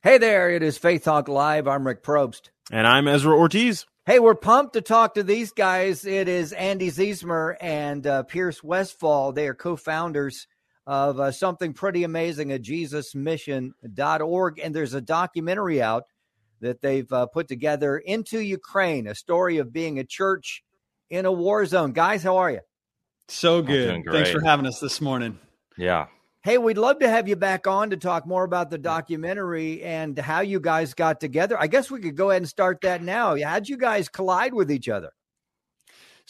Hey there, it is Faith Talk Live. I'm Rick Probst. And I'm Ezra Ortiz. Hey, we're pumped to talk to these guys. It is Andy Ziesmer and uh, Pierce Westfall. They are co founders of uh, something pretty amazing at JesusMission.org. And there's a documentary out that they've uh, put together into Ukraine, a story of being a church in a war zone. Guys, how are you? So good. Thanks for having us this morning. Yeah. Hey, we'd love to have you back on to talk more about the documentary and how you guys got together. I guess we could go ahead and start that now. How'd you guys collide with each other?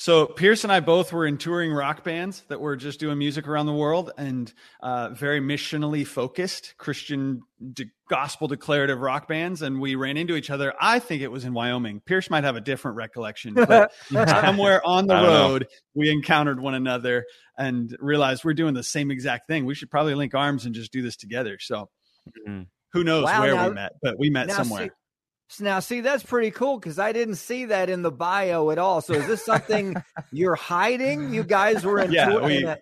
So Pierce and I both were in touring rock bands that were just doing music around the world and uh, very missionally focused Christian de- gospel declarative rock bands. And we ran into each other. I think it was in Wyoming. Pierce might have a different recollection, but somewhere on the road know. we encountered one another and realized we're doing the same exact thing. We should probably link arms and just do this together. So mm-hmm. who knows wow, where now, we met, but we met somewhere. See- now, see, that's pretty cool because I didn't see that in the bio at all. So, is this something you're hiding? You guys were in, yeah, tour, we, in, a,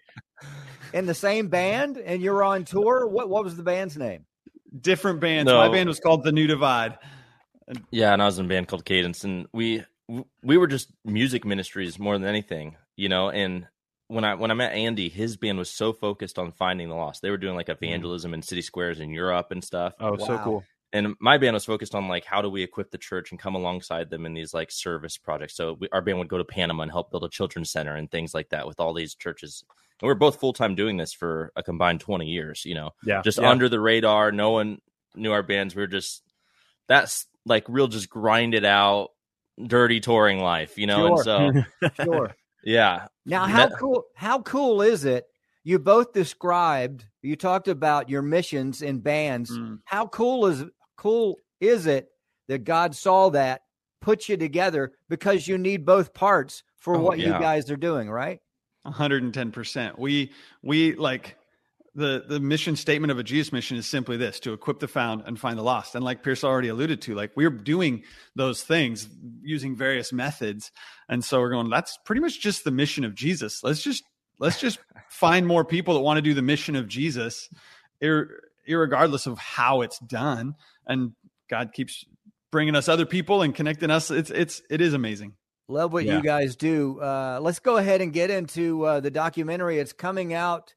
in, the same band and you're on tour. What what was the band's name? Different bands. No. My band was called The New Divide. Yeah, and I was in a band called Cadence, and we we were just music ministries more than anything, you know. And when I when I met Andy, his band was so focused on finding the lost. They were doing like mm. evangelism in city squares in Europe and stuff. Oh, wow. so cool and my band was focused on like how do we equip the church and come alongside them in these like service projects. So we, our band would go to panama and help build a children's center and things like that with all these churches. And we are both full-time doing this for a combined 20 years you know yeah just yeah. under the radar. No one knew our bands. We were just that's like real just grinded out dirty touring life you know sure. and so sure. Yeah. Now how cool how cool is it? You both described you talked about your missions in bands. Mm. how cool is cool is it that God saw that, put you together because you need both parts for oh, what yeah. you guys are doing, right? 110%. We we like the the mission statement of a Jesus mission is simply this to equip the found and find the lost. And like Pierce already alluded to, like we're doing those things using various methods. And so we're going, that's pretty much just the mission of Jesus. Let's just let's just find more people that want to do the mission of Jesus, ir- regardless of how it's done and God keeps bringing us other people and connecting us. It's it's it is amazing. Love what yeah. you guys do. Uh, let's go ahead and get into uh, the documentary. It's coming out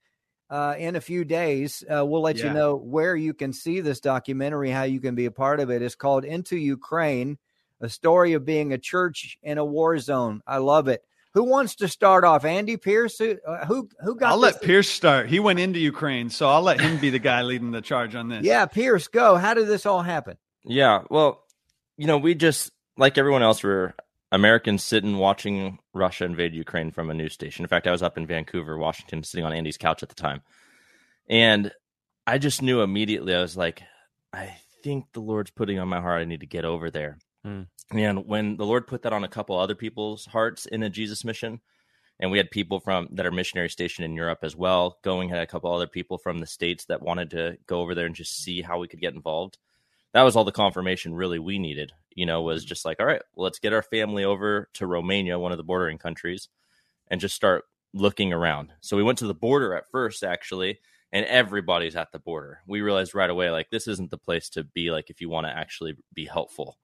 uh, in a few days. Uh, we'll let yeah. you know where you can see this documentary, how you can be a part of it. It's called Into Ukraine: A Story of Being a Church in a War Zone. I love it. Who wants to start off? Andy Pierce? Who uh, who, who got? I'll let Pierce start. He went into Ukraine, so I'll let him be the guy leading the charge on this. Yeah, Pierce, go. How did this all happen? Yeah, well, you know, we just like everyone else, we're Americans sitting watching Russia invade Ukraine from a news station. In fact, I was up in Vancouver, Washington, sitting on Andy's couch at the time, and I just knew immediately. I was like, I think the Lord's putting on my heart. I need to get over there. Mm. And when the Lord put that on a couple other people's hearts in a Jesus mission, and we had people from that are missionary stationed in Europe as well, going had a couple other people from the states that wanted to go over there and just see how we could get involved. That was all the confirmation really we needed. You know, was just like, all right, well, let's get our family over to Romania, one of the bordering countries, and just start looking around. So we went to the border at first, actually, and everybody's at the border. We realized right away, like, this isn't the place to be, like, if you want to actually be helpful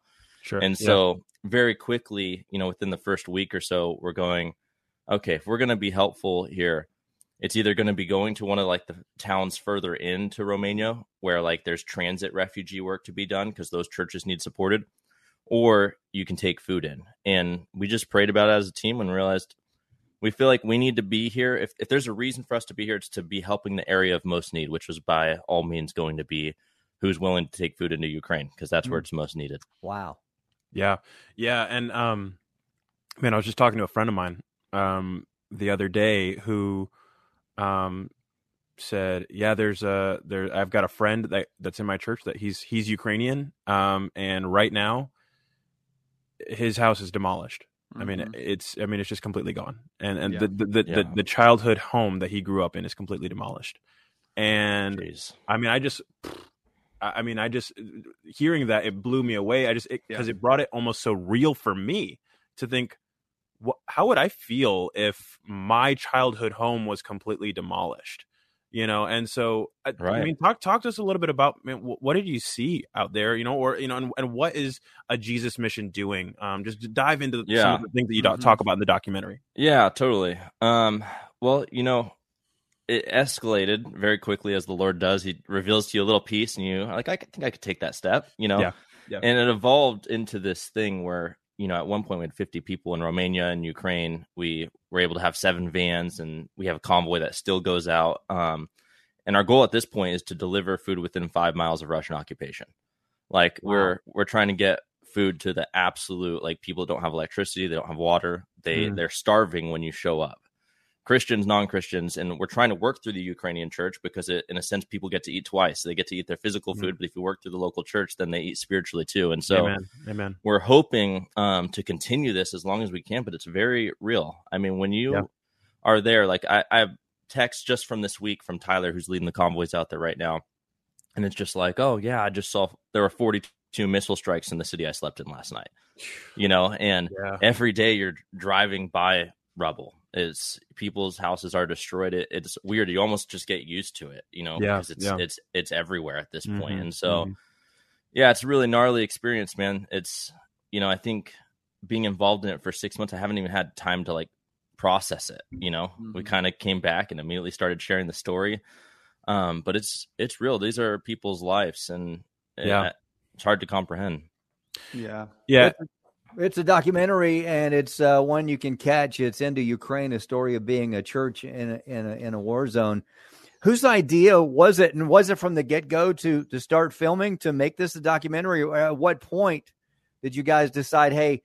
Sure. And so yeah. very quickly, you know, within the first week or so, we're going, okay, if we're going to be helpful here, it's either going to be going to one of like the towns further into Romania where like there's transit refugee work to be done because those churches need supported, or you can take food in. And we just prayed about it as a team and realized we feel like we need to be here. If, if there's a reason for us to be here, it's to be helping the area of most need, which was by all means going to be who's willing to take food into Ukraine because that's mm. where it's most needed. Wow. Yeah. Yeah. And, um, man, I was just talking to a friend of mine, um, the other day who, um, said, "Yeah, there's a there. I've got a friend that that's in my church that he's he's Ukrainian, um, and right now, his house is demolished. Mm-hmm. I mean, mm-hmm. it's I mean it's just completely gone, and and yeah. the the the, yeah. the, the childhood home that he grew up in is completely demolished, and Jeez. I mean, I just." I mean, I just hearing that it blew me away. I just because it, yeah. it brought it almost so real for me to think, what, how would I feel if my childhood home was completely demolished? you know and so right. i mean talk talk to us a little bit about man, what did you see out there you know or you know and, and what is a jesus mission doing um just dive into yeah. some of the things that you mm-hmm. talk about in the documentary yeah totally um well you know it escalated very quickly as the lord does he reveals to you a little piece and you like i think i could take that step you know yeah. Yeah. and it evolved into this thing where you know, at one point we had 50 people in Romania and Ukraine. We were able to have seven vans, and we have a convoy that still goes out. Um, and our goal at this point is to deliver food within five miles of Russian occupation. Like wow. we're we're trying to get food to the absolute like people don't have electricity, they don't have water, they mm. they're starving when you show up. Christians, non Christians, and we're trying to work through the Ukrainian church because, it, in a sense, people get to eat twice. They get to eat their physical mm. food, mm but if you work through the local church, then they eat spiritually too. And so, Amen. Amen. we're hoping um, to continue this as long as we can, but it's very real. I mean, when you yeah. are there, like I, I have text just from this week from Tyler, who's leading the convoys out there right now, and it's just like, oh yeah, I just saw there were 42 missile strikes in the city I slept in last night. You know, and yeah. every day you're driving by rubble is people's houses are destroyed. It, it's weird. You almost just get used to it, you know, yeah, because it's yeah. it's it's everywhere at this mm-hmm, point. And so, mm-hmm. yeah, it's a really gnarly experience, man. It's you know, I think being involved in it for six months, I haven't even had time to like process it. You know, mm-hmm. we kind of came back and immediately started sharing the story. Um, but it's it's real. These are people's lives, and yeah, it's hard to comprehend. Yeah, yeah. It's a documentary, and it's uh, one you can catch. It's into Ukraine, a story of being a church in a, in a, in a war zone. Whose idea was it, and was it from the get go to to start filming to make this a documentary? At what point did you guys decide, hey,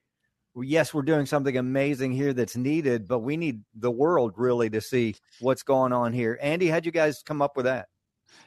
yes, we're doing something amazing here that's needed, but we need the world really to see what's going on here? Andy, how'd you guys come up with that?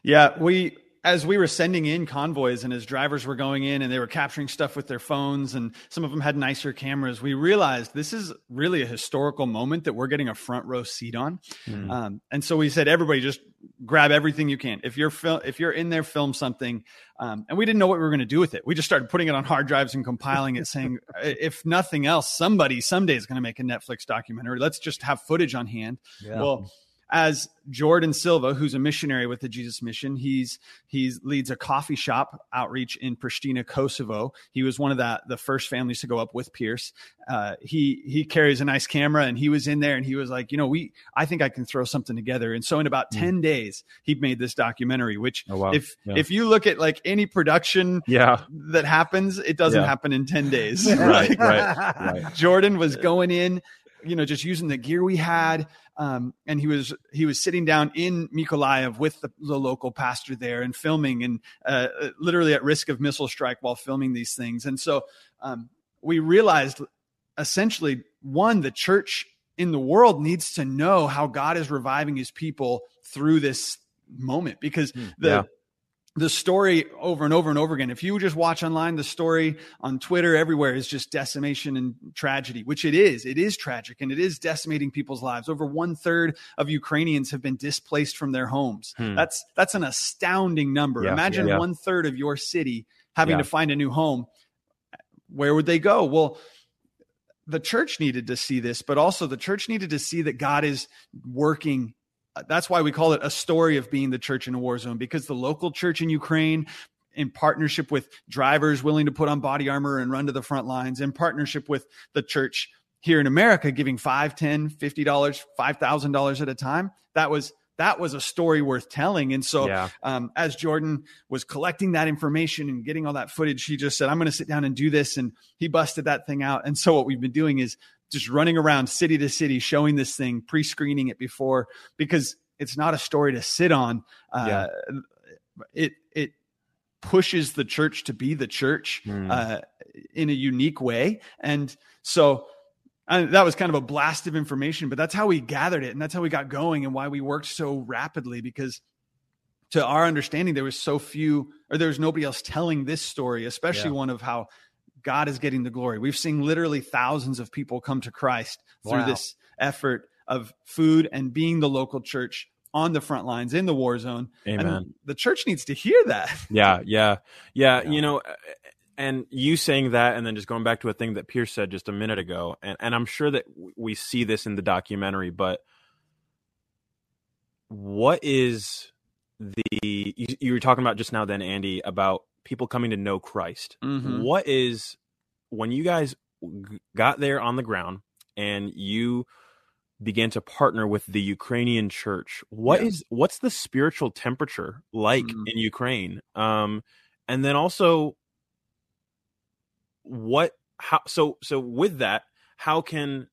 Yeah, we as we were sending in convoys and as drivers were going in and they were capturing stuff with their phones and some of them had nicer cameras, we realized this is really a historical moment that we're getting a front row seat on. Mm. Um, and so we said, everybody just grab everything you can. If you're fil- if you're in there, film something. Um, and we didn't know what we were going to do with it. We just started putting it on hard drives and compiling it, saying, if nothing else, somebody someday is going to make a Netflix documentary. Let's just have footage on hand. Yeah. Well as Jordan Silva, who's a missionary with the Jesus Mission. He's he leads a coffee shop outreach in Pristina, Kosovo. He was one of the the first families to go up with Pierce. Uh, he he carries a nice camera, and he was in there, and he was like, you know, we I think I can throw something together. And so in about mm. ten days, he made this documentary. Which oh, wow. if yeah. if you look at like any production, yeah. that happens, it doesn't yeah. happen in ten days. right, right, right. Jordan was going in you know just using the gear we had um, and he was he was sitting down in Mykolaiv with the, the local pastor there and filming and uh, literally at risk of missile strike while filming these things. And so um, we realized essentially one the church in the world needs to know how God is reviving His people through this moment because hmm. the yeah the story over and over and over again. If you just watch online, the story on Twitter, everywhere is just decimation and tragedy, which it is. It is tragic and it is decimating people's lives. Over one third of Ukrainians have been displaced from their homes. Hmm. That's that's an astounding number. Yeah, Imagine yeah, yeah. one third of your city having to find a new home. Where would they go? Well, the church needed to see this, but also the church needed to see that God is working that's why we call it a story of being the church in a war zone because the local church in Ukraine in partnership with drivers willing to put on body armor and run to the front lines in partnership with the church here in America giving 5 10 50 dollars $5000 at a time that was that was a story worth telling and so yeah. um, as jordan was collecting that information and getting all that footage he just said i'm going to sit down and do this and he busted that thing out and so what we've been doing is just running around city to city showing this thing, pre-screening it before because it's not a story to sit on. Uh, yeah. It it pushes the church to be the church mm. uh, in a unique way, and so And that was kind of a blast of information, but that's how we gathered it and that's how we got going and why we worked so rapidly because to our understanding, there was so few or there was nobody else telling this story, especially yeah. one of how God is getting the glory. We've seen literally thousands of people come to Christ through this effort of food and being the local church on the front lines in the war zone. Amen. And the church needs to hear that. Yeah, yeah, yeah. yeah. You know, and you saying that and then just going back to a thing that pierce said just a minute ago and, and i'm sure that we see this in the documentary but what is the you, you were talking about just now then andy about people coming to know christ mm-hmm. what is when you guys got there on the ground and you began to partner with the ukrainian church What yeah. is what's the spiritual temperature like mm-hmm. in ukraine um and then also what how so so with that how can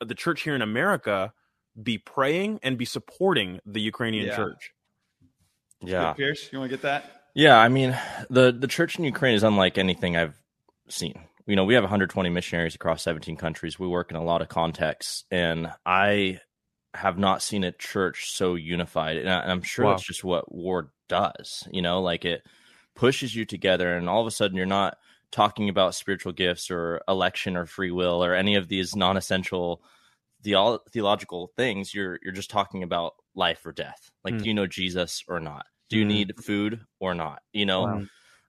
the church here in america be praying and be supporting the ukrainian yeah. church yeah pierce you want to get that yeah i mean the the church in ukraine is unlike anything i've seen. You know we have 120 missionaries across 17 countries. We work in a lot of contexts and i have not seen a church so unified and, I, am sure wow. that's just what war does you know? Like it pushes you together and all of a sudden you're not talking about spiritual gifts or election or free will or any of these non-essential the- theological things. You're you're just talking about life or death. Like mm. do you know jesus or not do you mm. need food or not you know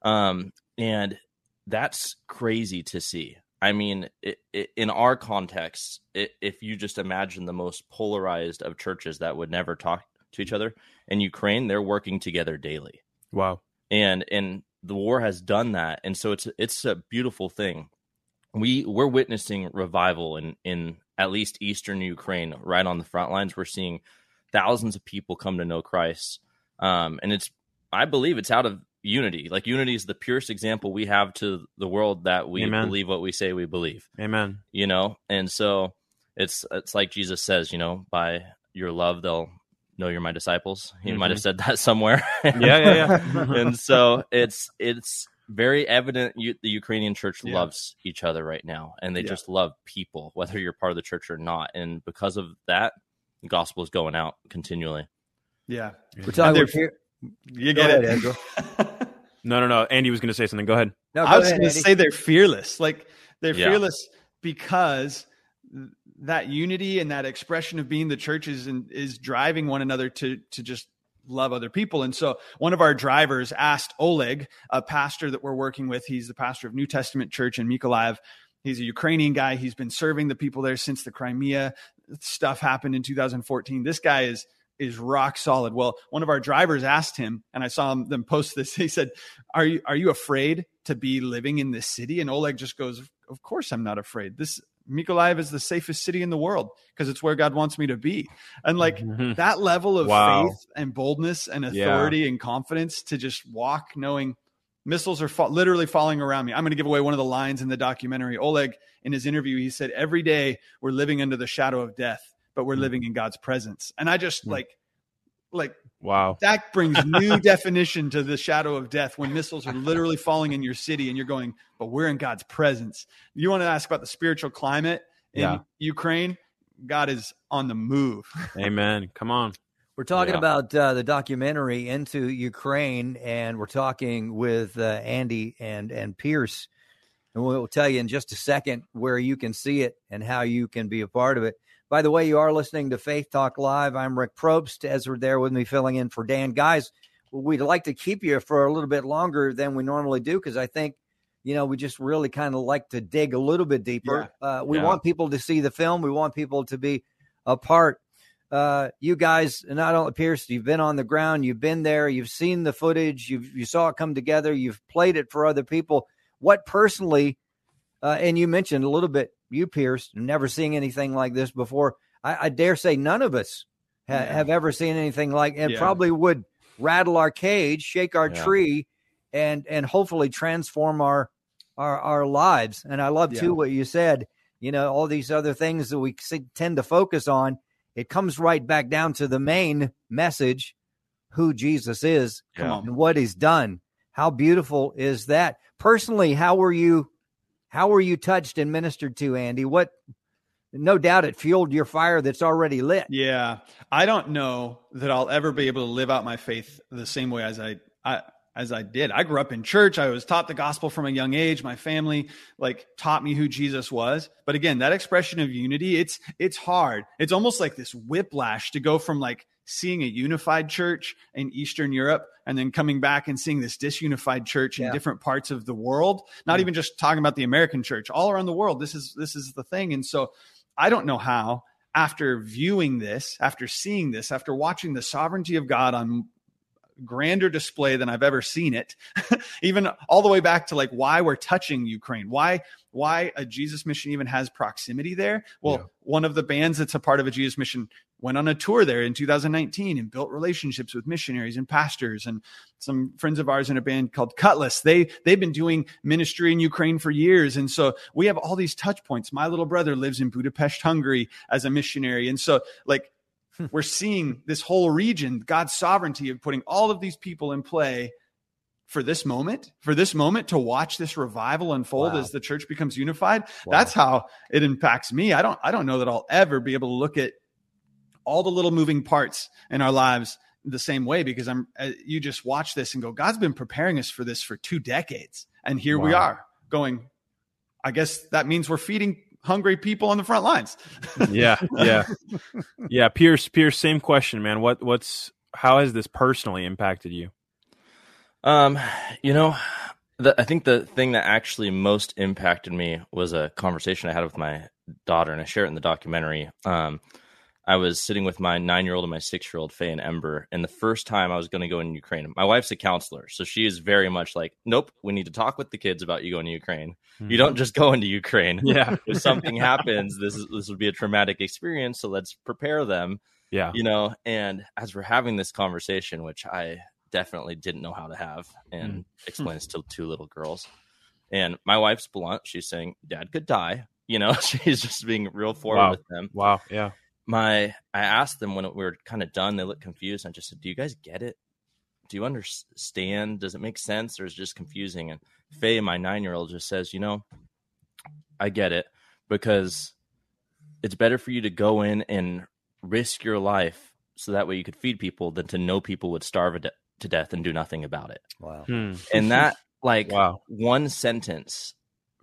wow. um and that's crazy to see i mean it, it, in our context it, if you just imagine the most polarized of churches that would never talk to each other in ukraine they're working together daily wow and and the war has done that, and so it's it's a beautiful thing. We we're witnessing revival in in at least eastern Ukraine, right on the front lines. We're seeing thousands of people come to know Christ, um, and it's I believe it's out of unity. Like unity is the purest example we have to the world that we Amen. believe what we say we believe. Amen. You know, and so it's it's like Jesus says, you know, by your love they'll know you're my disciples. He mm-hmm. might have mm-hmm. said that somewhere. yeah, yeah, yeah. and so it's it's very evident you, the Ukrainian church yeah. loves each other right now, and they yeah. just love people, whether you're part of the church or not. And because of that, the gospel is going out continually. Yeah, we're talking. about you get it, Andrew. no, no, no. Andy was going to say something. Go ahead. No, go I was going to say they're fearless. Like they're yeah. fearless because that unity and that expression of being the church is is driving one another to to just love other people. And so one of our drivers asked Oleg, a pastor that we're working with, he's the pastor of New Testament Church in Mykolaiv. He's a Ukrainian guy. He's been serving the people there since the Crimea stuff happened in 2014. This guy is is rock solid. Well, one of our drivers asked him, and I saw them post this. He said, "Are you are you afraid to be living in this city?" And Oleg just goes, "Of course I'm not afraid. This Mykolaiv is the safest city in the world because it's where God wants me to be. And like mm-hmm. that level of wow. faith and boldness and authority yeah. and confidence to just walk knowing missiles are fa- literally falling around me. I'm going to give away one of the lines in the documentary. Oleg, in his interview, he said, Every day we're living under the shadow of death, but we're mm-hmm. living in God's presence. And I just mm-hmm. like, like wow that brings new definition to the shadow of death when missiles are literally falling in your city and you're going but we're in god's presence you want to ask about the spiritual climate in yeah. ukraine god is on the move amen come on we're talking yeah. about uh, the documentary into ukraine and we're talking with uh, andy and and pierce and we'll tell you in just a second where you can see it and how you can be a part of it by the way, you are listening to Faith Talk Live. I'm Rick Probst. Ezra there with me filling in for Dan. Guys, we'd like to keep you for a little bit longer than we normally do because I think, you know, we just really kind of like to dig a little bit deeper. Yeah. Uh, we yeah. want people to see the film. We want people to be a part. Uh, you guys, not only Pierce, you've been on the ground, you've been there, you've seen the footage, you you saw it come together, you've played it for other people. What personally, uh, and you mentioned a little bit you, Pierce, never seeing anything like this before. I, I dare say none of us ha- yeah. have ever seen anything like it. Yeah. Probably would rattle our cage, shake our yeah. tree, and and hopefully transform our our our lives. And I love too what you said. You know, all these other things that we tend to focus on. It comes right back down to the main message: who Jesus is and what He's done. How beautiful is that? Personally, how were you how were you touched and ministered to, Andy? What no doubt it fueled your fire that's already lit. Yeah. I don't know that I'll ever be able to live out my faith the same way as I, I as I did. I grew up in church. I was taught the gospel from a young age. My family like taught me who Jesus was. But again, that expression of unity, it's it's hard. It's almost like this whiplash to go from like seeing a unified church in Eastern Europe and then coming back and seeing this disunified church in different parts of the world. Not even just talking about the American church, all around the world. This is this is the thing. And so I don't know how after viewing this, after seeing this, after watching the sovereignty of God on grander display than I've ever seen it. even all the way back to like why we're touching Ukraine, why why a Jesus mission even has proximity there. Well, yeah. one of the bands that's a part of a Jesus mission went on a tour there in 2019 and built relationships with missionaries and pastors and some friends of ours in a band called Cutlass. They they've been doing ministry in Ukraine for years and so we have all these touch points. My little brother lives in Budapest, Hungary as a missionary. And so like hmm. we're seeing this whole region, God's sovereignty of putting all of these people in play for this moment, for this moment to watch this revival unfold wow. as the church becomes unified. Wow. That's how it impacts me. I don't I don't know that I'll ever be able to look at all the little moving parts in our lives the same way because I'm uh, you just watch this and go God's been preparing us for this for 2 decades and here wow. we are going I guess that means we're feeding hungry people on the front lines. yeah, yeah, yeah. Pierce, Pierce, same question, man. What, what's, how has this personally impacted you? Um, you know, the, I think the thing that actually most impacted me was a conversation I had with my daughter, and I share it in the documentary. Um, I was sitting with my nine year old and my six year old Faye and Ember, and the first time I was going to go in Ukraine, my wife's a counselor, so she is very much like, "Nope, we need to talk with the kids about you going to Ukraine. Mm-hmm. You don't just go into Ukraine. Yeah, if something happens, this is this would be a traumatic experience. So let's prepare them. Yeah, you know. And as we're having this conversation, which I definitely didn't know how to have, and mm-hmm. explains to two little girls, and my wife's blunt. She's saying, "Dad could die." You know, she's just being real forward wow. with them. Wow. Yeah my I asked them when we were kind of done, they looked confused. I just said, "Do you guys get it? Do you understand? Does it make sense, or is it just confusing?" And Faye, my nine year old, just says, "You know, I get it because it's better for you to go in and risk your life so that way you could feed people than to know people would starve to death and do nothing about it." Wow! Hmm. And that like wow. one sentence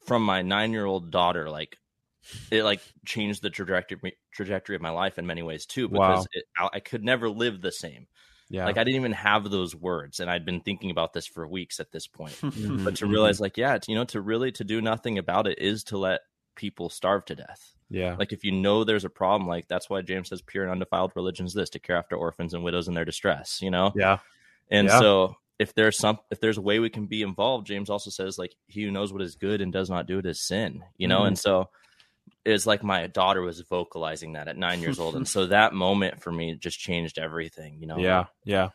from my nine year old daughter like it like changed the trajectory trajectory of my life in many ways too because wow. it, I, I, could never live the same. Yeah. Like I didn't even have those words and I'd been thinking about this for weeks at this point. Mm-hmm. but to realize like yeah, you know to really to do nothing about it is to let people starve to death. Yeah. Like if you know there's a problem like that's why James says pure and undefiled religion is this to care after orphans and widows in their distress, you know? Yeah. And yeah. so if there's some if there's a way we can be involved, James also says like he who knows what is good and does not do it is sin, you know? Mm-hmm. And so is like my daughter was vocalizing that at nine years old. And so that moment for me just changed everything, you know? Yeah. Yeah.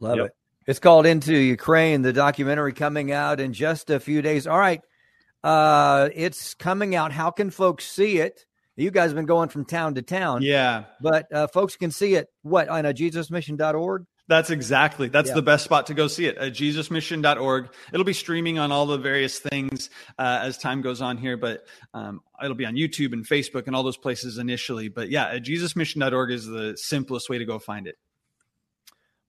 Love yep. it. It's called Into Ukraine, the documentary coming out in just a few days. All right. Uh, it's coming out. How can folks see it? You guys have been going from town to town. Yeah. But uh, folks can see it, what, on a jesusmission.org? That's exactly. That's yeah. the best spot to go see it at jesusmission.org. It'll be streaming on all the various things uh, as time goes on here, but um, it'll be on YouTube and Facebook and all those places initially. But yeah, at jesusmission.org is the simplest way to go find it.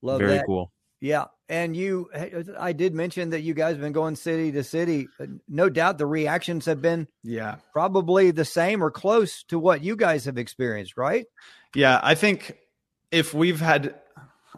Love Very that. cool. Yeah, and you, I did mention that you guys have been going city to city. No doubt the reactions have been, yeah, probably the same or close to what you guys have experienced, right? Yeah, I think if we've had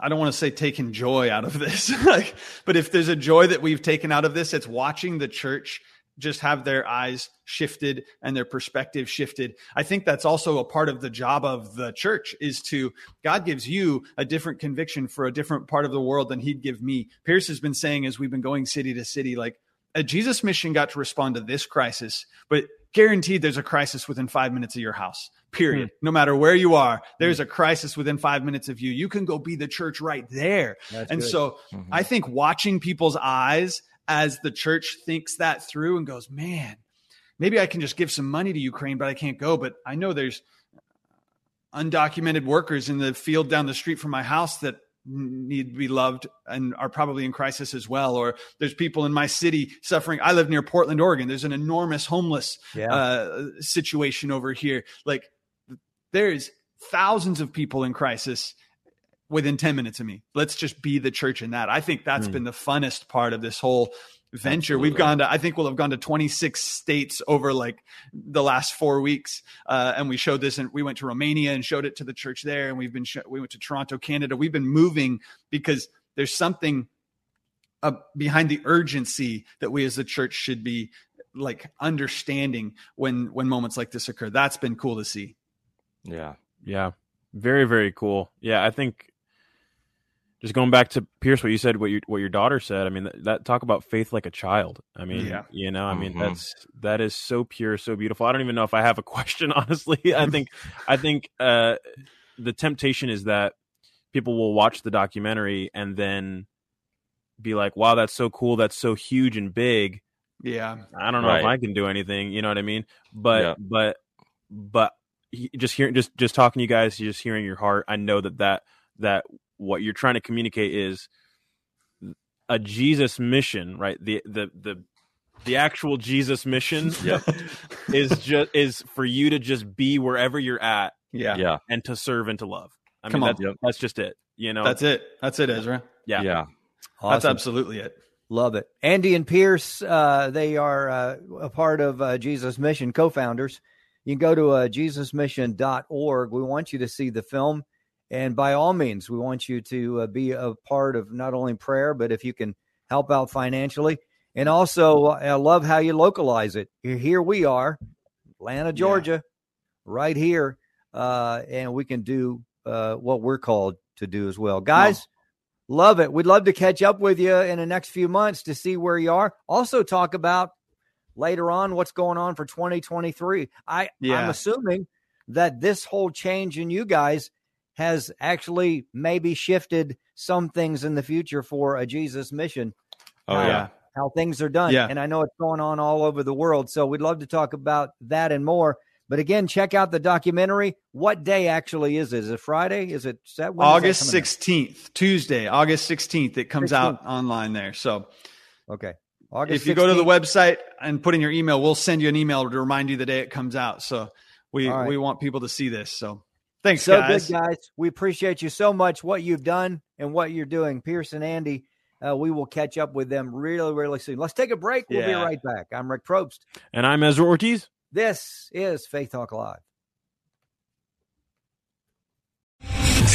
I don't want to say taken joy out of this, like, but if there's a joy that we've taken out of this, it's watching the church just have their eyes shifted and their perspective shifted. I think that's also a part of the job of the church is to God gives you a different conviction for a different part of the world than he'd give me. Pierce has been saying as we've been going city to city, like a Jesus mission got to respond to this crisis, but guaranteed there's a crisis within five minutes of your house period hmm. no matter where you are there's hmm. a crisis within five minutes of you you can go be the church right there That's and good. so mm-hmm. i think watching people's eyes as the church thinks that through and goes man maybe i can just give some money to ukraine but i can't go but i know there's undocumented workers in the field down the street from my house that need to be loved and are probably in crisis as well. Or there's people in my city suffering. I live near Portland, Oregon. There's an enormous homeless yeah. uh, situation over here. Like there's thousands of people in crisis within 10 minutes of me. Let's just be the church in that. I think that's mm. been the funnest part of this whole venture. Absolutely. We've gone to, I think we'll have gone to 26 states over like the last four weeks. Uh, and we showed this and we went to Romania and showed it to the church there. And we've been, sh- we went to Toronto, Canada. We've been moving because there's something uh, behind the urgency that we as a church should be like understanding when, when moments like this occur. That's been cool to see. Yeah. Yeah. Very, very cool. Yeah. I think just going back to Pierce, what you said, what your what your daughter said. I mean, that, that talk about faith like a child. I mean, yeah. you know, I mean, mm-hmm. that's that is so pure, so beautiful. I don't even know if I have a question. Honestly, I think I think uh, the temptation is that people will watch the documentary and then be like, "Wow, that's so cool. That's so huge and big." Yeah, I don't know right. if I can do anything. You know what I mean? But yeah. but but just hearing just just talking to you guys, just hearing your heart. I know that that that what you're trying to communicate is a Jesus mission, right? The the the the actual Jesus mission yep. is just is for you to just be wherever you're at, yeah, yeah, and to serve and to love. I Come mean, on. that's, yep. that's just it. You know, that's it. That's it, Ezra. Yeah, yeah, awesome. that's absolutely it. Love it. Andy and Pierce, uh, they are uh, a part of uh, Jesus Mission, co-founders. You can go to uh, jesusmission.org. We want you to see the film. And by all means, we want you to uh, be a part of not only prayer, but if you can help out financially. And also, I love how you localize it. Here we are, Atlanta, Georgia, yeah. right here. Uh, and we can do uh, what we're called to do as well. Guys, love it. We'd love to catch up with you in the next few months to see where you are. Also, talk about later on what's going on for 2023. I, yeah. I'm assuming that this whole change in you guys has actually maybe shifted some things in the future for a Jesus mission. Oh, uh, yeah. How things are done. Yeah. And I know it's going on all over the world. So we'd love to talk about that and more. But again, check out the documentary. What day actually is it? Is it Friday? Is it set? August 16th, out? Tuesday, August 16th. It comes 16th. out online there. So, okay. August if you 16th. go to the website and put in your email, we'll send you an email to remind you the day it comes out. So we, right. we want people to see this. So Thanks, so guys. good, guys. We appreciate you so much, what you've done and what you're doing. Pierce and Andy, uh, we will catch up with them really, really soon. Let's take a break. We'll yeah. be right back. I'm Rick Probst. And I'm Ezra Ortiz. This is Faith Talk Live.